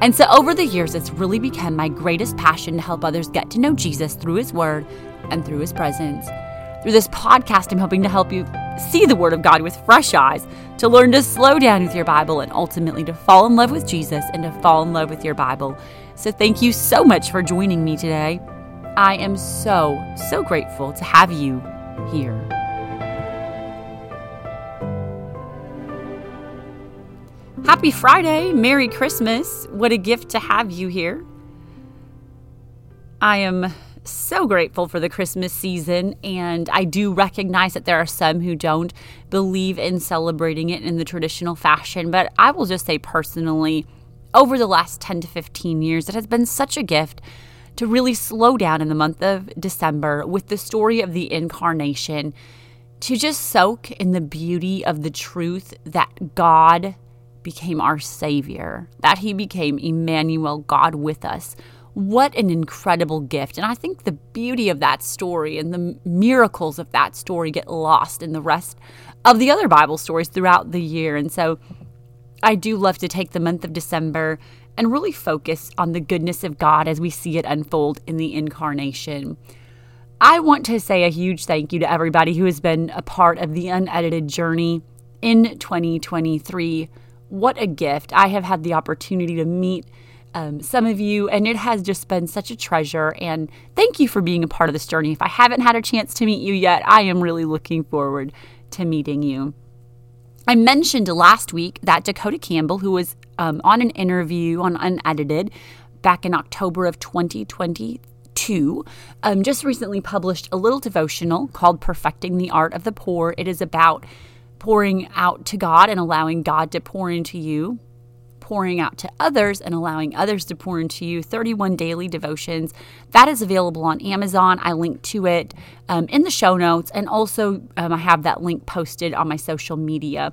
And so over the years, it's really become my greatest passion to help others get to know Jesus through His Word and through His presence. Through this podcast, I'm hoping to help you see the Word of God with fresh eyes, to learn to slow down with your Bible, and ultimately to fall in love with Jesus and to fall in love with your Bible. So thank you so much for joining me today. I am so, so grateful to have you here. Happy Friday. Merry Christmas. What a gift to have you here. I am so grateful for the Christmas season, and I do recognize that there are some who don't believe in celebrating it in the traditional fashion. But I will just say personally, over the last 10 to 15 years, it has been such a gift to really slow down in the month of December with the story of the incarnation, to just soak in the beauty of the truth that God became our Savior, that He became Emmanuel, God with us. What an incredible gift. And I think the beauty of that story and the miracles of that story get lost in the rest of the other Bible stories throughout the year. And so I do love to take the month of December and really focus on the goodness of God as we see it unfold in the incarnation. I want to say a huge thank you to everybody who has been a part of the unedited journey in 2023 what a gift. I have had the opportunity to meet um, some of you, and it has just been such a treasure. And thank you for being a part of this journey. If I haven't had a chance to meet you yet, I am really looking forward to meeting you. I mentioned last week that Dakota Campbell, who was um, on an interview on Unedited back in October of 2022, um, just recently published a little devotional called Perfecting the Art of the Pour. It is about pouring out to God and allowing God to pour into you, pouring out to others and allowing others to pour into you. 31 daily devotions. That is available on Amazon. I link to it um, in the show notes. And also, um, I have that link posted on my social media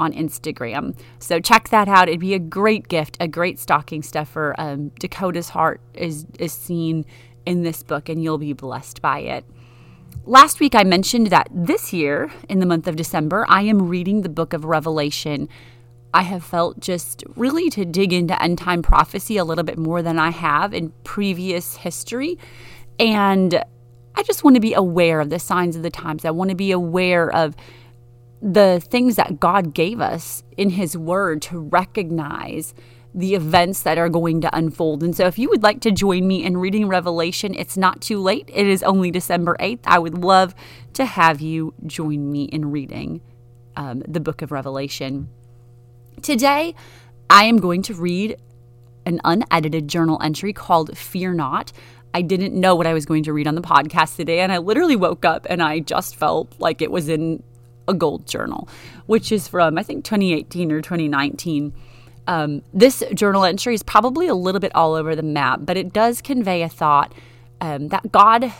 on Instagram. So check that out. It'd be a great gift, a great stocking stuffer. Um, Dakota's heart is, is seen in this book, and you'll be blessed by it. Last week, I mentioned that this year, in the month of December, I am reading the book of Revelation. I have felt just really to dig into end time prophecy a little bit more than I have in previous history. And I just want to be aware of the signs of the times. I want to be aware of the things that God gave us in His Word to recognize the events that are going to unfold. And so, if you would like to join me in reading Revelation, it's not too late. It is only December 8th. I would love to have you join me in reading um, the book of Revelation. Today, I am going to read an unedited journal entry called Fear Not. I didn't know what I was going to read on the podcast today, and I literally woke up and I just felt like it was in a gold journal, which is from, I think, 2018 or 2019. Um, this journal entry is probably a little bit all over the map, but it does convey a thought um, that God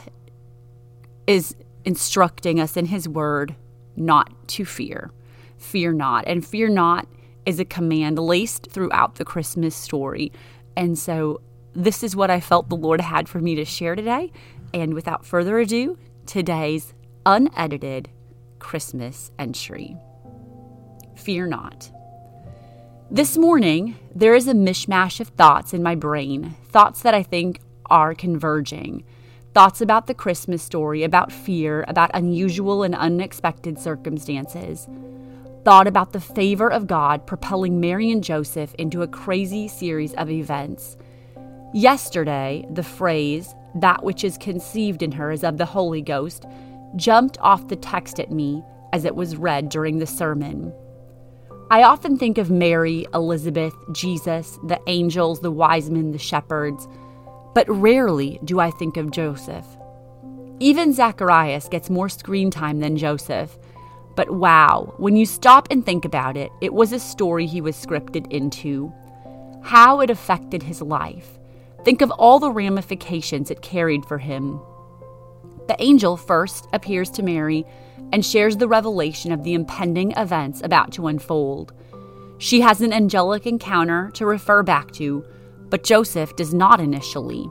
is instructing us in His Word not to fear. Fear not. And fear not is a command laced throughout the Christmas story. And so, this is what I felt the Lord had for me to share today. And without further ado, today's unedited Christmas entry. Fear not. This morning, there is a mishmash of thoughts in my brain, thoughts that I think are converging. Thoughts about the Christmas story, about fear, about unusual and unexpected circumstances. Thought about the favor of God propelling Mary and Joseph into a crazy series of events. Yesterday, the phrase, that which is conceived in her is of the Holy Ghost, jumped off the text at me as it was read during the sermon. I often think of Mary, Elizabeth, Jesus, the angels, the wise men, the shepherds, but rarely do I think of Joseph. Even Zacharias gets more screen time than Joseph. But wow, when you stop and think about it, it was a story he was scripted into. How it affected his life. Think of all the ramifications it carried for him. The angel first appears to Mary and shares the revelation of the impending events about to unfold. She has an angelic encounter to refer back to, but Joseph does not initially.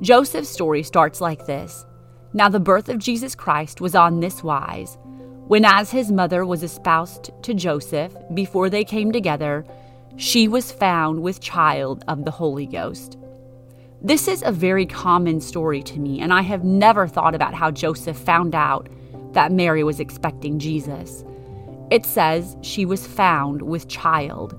Joseph's story starts like this Now the birth of Jesus Christ was on this wise. When, as his mother was espoused to Joseph, before they came together, she was found with child of the Holy Ghost. This is a very common story to me, and I have never thought about how Joseph found out that Mary was expecting Jesus. It says she was found with child.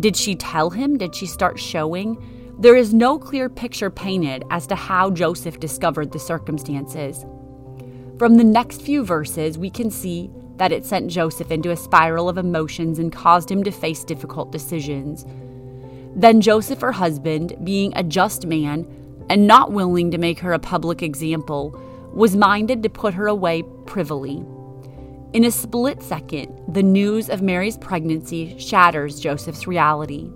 Did she tell him? Did she start showing? There is no clear picture painted as to how Joseph discovered the circumstances. From the next few verses, we can see that it sent Joseph into a spiral of emotions and caused him to face difficult decisions. Then Joseph, her husband, being a just man and not willing to make her a public example, was minded to put her away privily. In a split second, the news of Mary's pregnancy shatters Joseph's reality.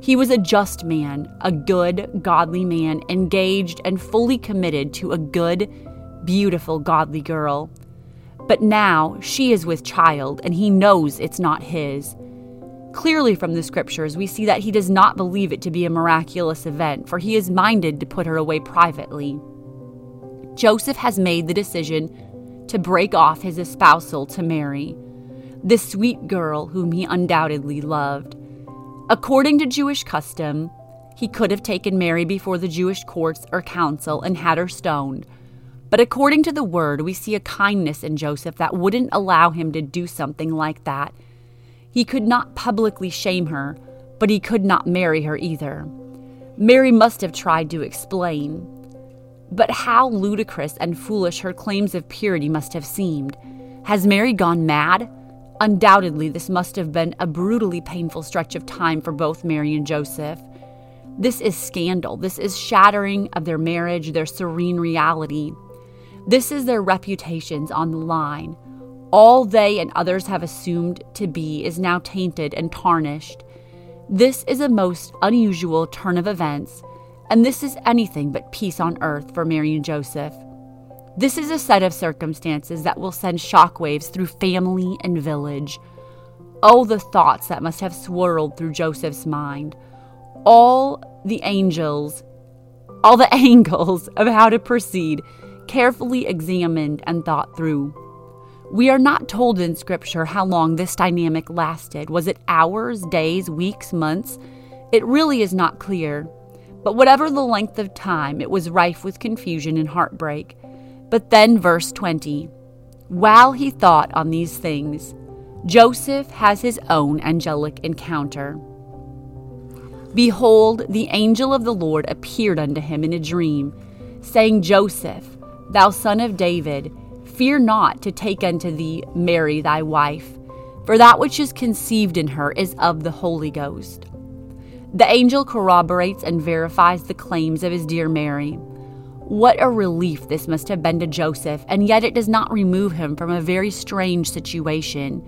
He was a just man, a good, godly man, engaged and fully committed to a good, beautiful, godly girl. But now she is with child, and he knows it's not his. Clearly, from the scriptures, we see that he does not believe it to be a miraculous event, for he is minded to put her away privately. Joseph has made the decision to break off his espousal to Mary, the sweet girl whom he undoubtedly loved. According to Jewish custom, he could have taken Mary before the Jewish courts or council and had her stoned but according to the word, we see a kindness in Joseph that wouldn't allow him to do something like that. He could not publicly shame her, but he could not marry her either. Mary must have tried to explain. But how ludicrous and foolish her claims of purity must have seemed. Has Mary gone mad? Undoubtedly, this must have been a brutally painful stretch of time for both Mary and Joseph. This is scandal. This is shattering of their marriage, their serene reality. This is their reputations on the line. All they and others have assumed to be is now tainted and tarnished. This is a most unusual turn of events, and this is anything but peace on earth for Mary and Joseph. This is a set of circumstances that will send shockwaves through family and village. Oh, the thoughts that must have swirled through Joseph's mind. All the angels, all the angles of how to proceed carefully examined and thought through. We are not told in Scripture how long this dynamic lasted. Was it hours, days, weeks, months? It really is not clear. But whatever the length of time, it was rife with confusion and heartbreak. But then, verse 20 While he thought on these things, Joseph has his own angelic encounter. Behold, the angel of the Lord appeared unto him in a dream, saying, Joseph, Thou son of David, fear not to take unto thee Mary thy wife, for that which is conceived in her is of the Holy Ghost. The angel corroborates and verifies the claims of his dear Mary. What a relief this must have been to Joseph, and yet it does not remove him from a very strange situation.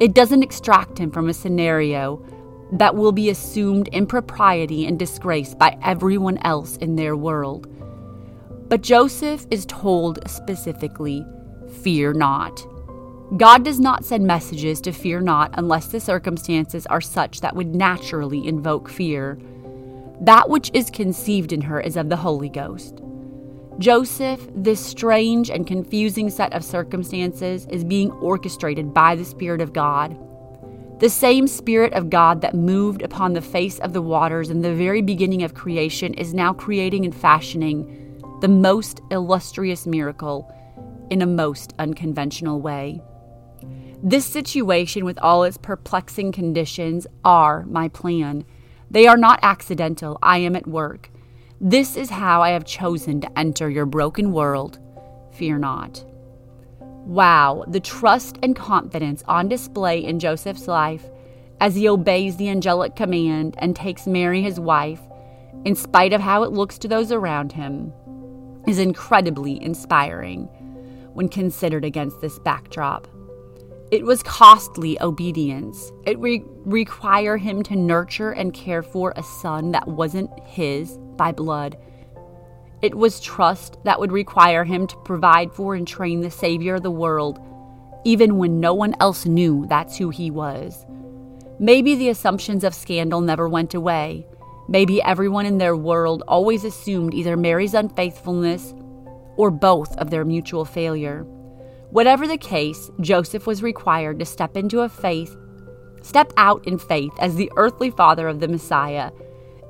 It doesn't extract him from a scenario that will be assumed impropriety and disgrace by everyone else in their world. But Joseph is told specifically, Fear not. God does not send messages to fear not unless the circumstances are such that would naturally invoke fear. That which is conceived in her is of the Holy Ghost. Joseph, this strange and confusing set of circumstances, is being orchestrated by the Spirit of God. The same Spirit of God that moved upon the face of the waters in the very beginning of creation is now creating and fashioning the most illustrious miracle in a most unconventional way. This situation, with all its perplexing conditions, are my plan. They are not accidental. I am at work. This is how I have chosen to enter your broken world. Fear not. Wow, the trust and confidence on display in Joseph's life as he obeys the angelic command and takes Mary his wife, in spite of how it looks to those around him is incredibly inspiring when considered against this backdrop. It was costly obedience. It re- required him to nurture and care for a son that wasn't his by blood. It was trust that would require him to provide for and train the Savior of the world, even when no one else knew that's who he was. Maybe the assumptions of scandal never went away. Maybe everyone in their world always assumed either Mary's unfaithfulness or both of their mutual failure. Whatever the case, Joseph was required to step into a faith, step out in faith as the earthly father of the Messiah.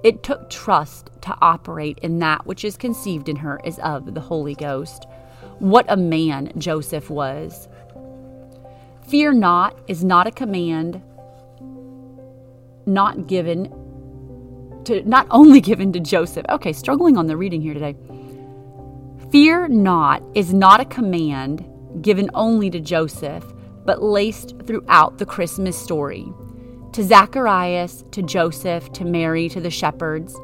It took trust to operate in that which is conceived in her as of the Holy Ghost. What a man Joseph was. Fear not is not a command not given to not only given to Joseph. Okay, struggling on the reading here today. Fear not is not a command given only to Joseph, but laced throughout the Christmas story. To Zacharias, to Joseph, to Mary, to the shepherds.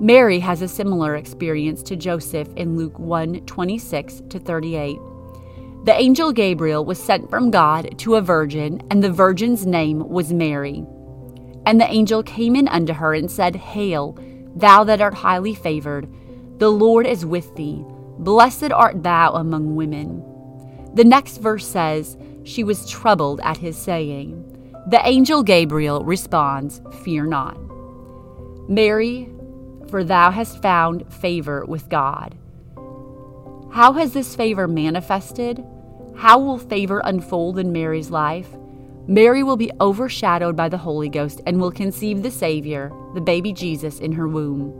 Mary has a similar experience to Joseph in Luke 1 26 to 38. The angel Gabriel was sent from God to a virgin, and the virgin's name was Mary. And the angel came in unto her and said, Hail, thou that art highly favored, the Lord is with thee. Blessed art thou among women. The next verse says, She was troubled at his saying. The angel Gabriel responds, Fear not. Mary, for thou hast found favor with God. How has this favor manifested? How will favor unfold in Mary's life? Mary will be overshadowed by the Holy Ghost and will conceive the Savior, the baby Jesus, in her womb.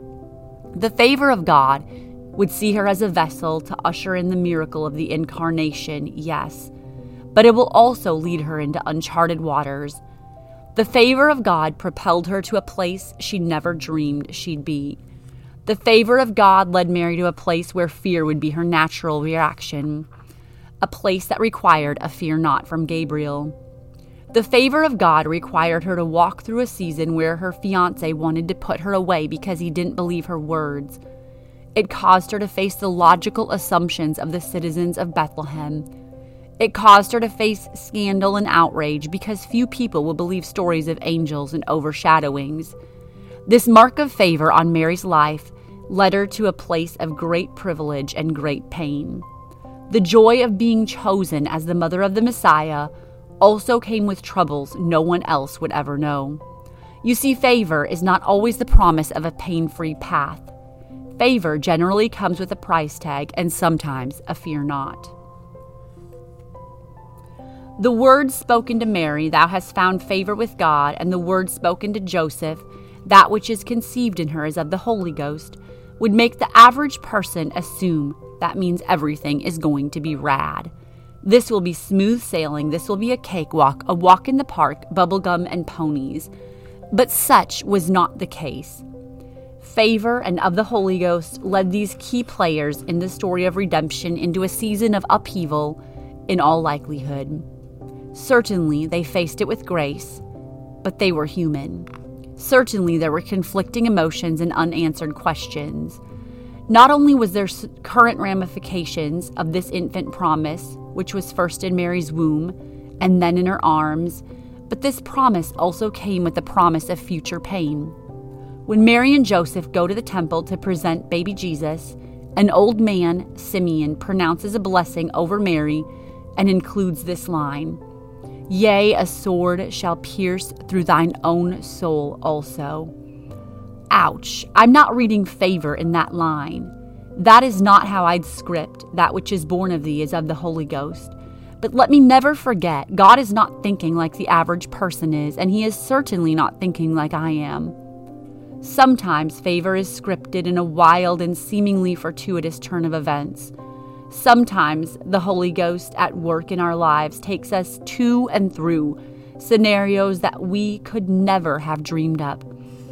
The favor of God would see her as a vessel to usher in the miracle of the incarnation, yes, but it will also lead her into uncharted waters. The favor of God propelled her to a place she never dreamed she'd be. The favor of God led Mary to a place where fear would be her natural reaction, a place that required a fear not from Gabriel. The favor of God required her to walk through a season where her fiance wanted to put her away because he didn't believe her words. It caused her to face the logical assumptions of the citizens of Bethlehem. It caused her to face scandal and outrage because few people will believe stories of angels and overshadowings. This mark of favor on Mary's life led her to a place of great privilege and great pain. The joy of being chosen as the mother of the Messiah also came with troubles no one else would ever know. You see, favor is not always the promise of a pain free path. Favor generally comes with a price tag and sometimes a fear not. The word spoken to Mary, Thou hast found favor with God, and the word spoken to Joseph, That which is conceived in her is of the Holy Ghost, would make the average person assume that means everything is going to be rad. This will be smooth sailing. This will be a cakewalk, a walk in the park, bubblegum, and ponies. But such was not the case. Favor and of the Holy Ghost led these key players in the story of redemption into a season of upheaval in all likelihood. Certainly, they faced it with grace, but they were human. Certainly, there were conflicting emotions and unanswered questions. Not only was there current ramifications of this infant promise, which was first in Mary's womb and then in her arms, but this promise also came with the promise of future pain. When Mary and Joseph go to the temple to present baby Jesus, an old man, Simeon, pronounces a blessing over Mary and includes this line Yea, a sword shall pierce through thine own soul also. Ouch, I'm not reading favor in that line. That is not how I'd script that which is born of thee is of the Holy Ghost. But let me never forget, God is not thinking like the average person is, and He is certainly not thinking like I am. Sometimes favor is scripted in a wild and seemingly fortuitous turn of events. Sometimes the Holy Ghost at work in our lives takes us to and through scenarios that we could never have dreamed up.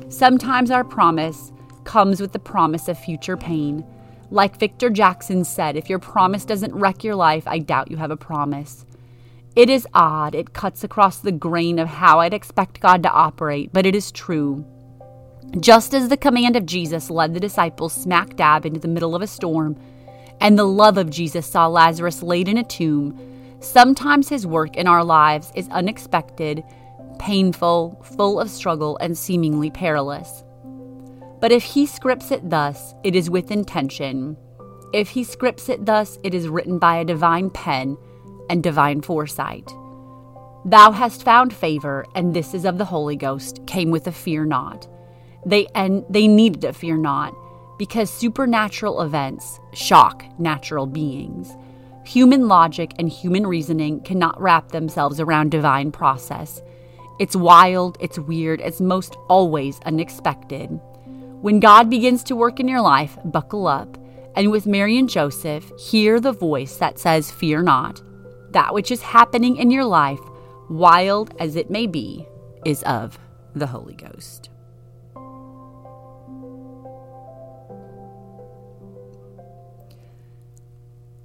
Sometimes our promise comes with the promise of future pain. Like Victor Jackson said, if your promise doesn't wreck your life, I doubt you have a promise. It is odd, it cuts across the grain of how I'd expect God to operate, but it is true. Just as the command of Jesus led the disciples smack dab into the middle of a storm, and the love of Jesus saw Lazarus laid in a tomb, sometimes his work in our lives is unexpected, painful, full of struggle, and seemingly perilous. But if he scripts it thus, it is with intention. If he scripts it thus, it is written by a divine pen and divine foresight. Thou hast found favor, and this is of the Holy Ghost, came with a fear not. They and they needed a fear not, because supernatural events shock natural beings. Human logic and human reasoning cannot wrap themselves around divine process. It's wild, it's weird, it's most always unexpected. When God begins to work in your life, buckle up, and with Mary and Joseph, hear the voice that says, Fear not. That which is happening in your life, wild as it may be, is of the Holy Ghost.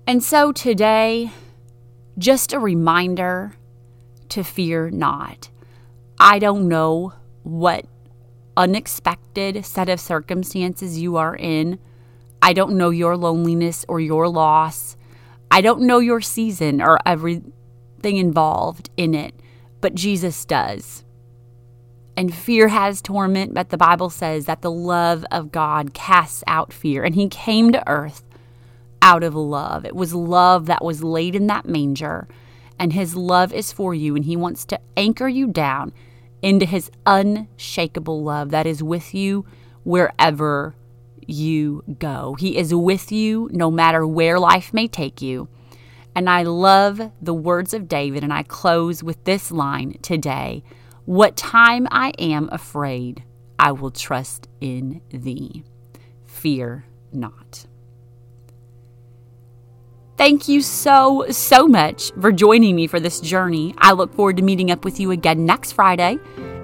And so today, just a reminder to fear not. I don't know what unexpected set of circumstances you are in. I don't know your loneliness or your loss. I don't know your season or everything involved in it, but Jesus does. And fear has torment, but the Bible says that the love of God casts out fear. And He came to earth out of love. It was love that was laid in that manger, and His love is for you, and He wants to anchor you down into His unshakable love that is with you wherever you go. He is with you no matter where life may take you. And I love the words of David, and I close with this line today What time I am afraid, I will trust in thee. Fear not. Thank you so, so much for joining me for this journey. I look forward to meeting up with you again next Friday.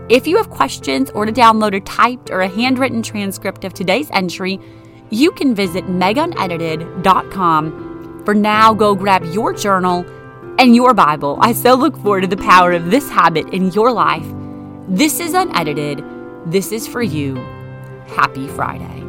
If you have questions or to download a typed or a handwritten transcript of today's entry, you can visit megunedited.com. For now, go grab your journal and your Bible. I so look forward to the power of this habit in your life. This is unedited. This is for you. Happy Friday.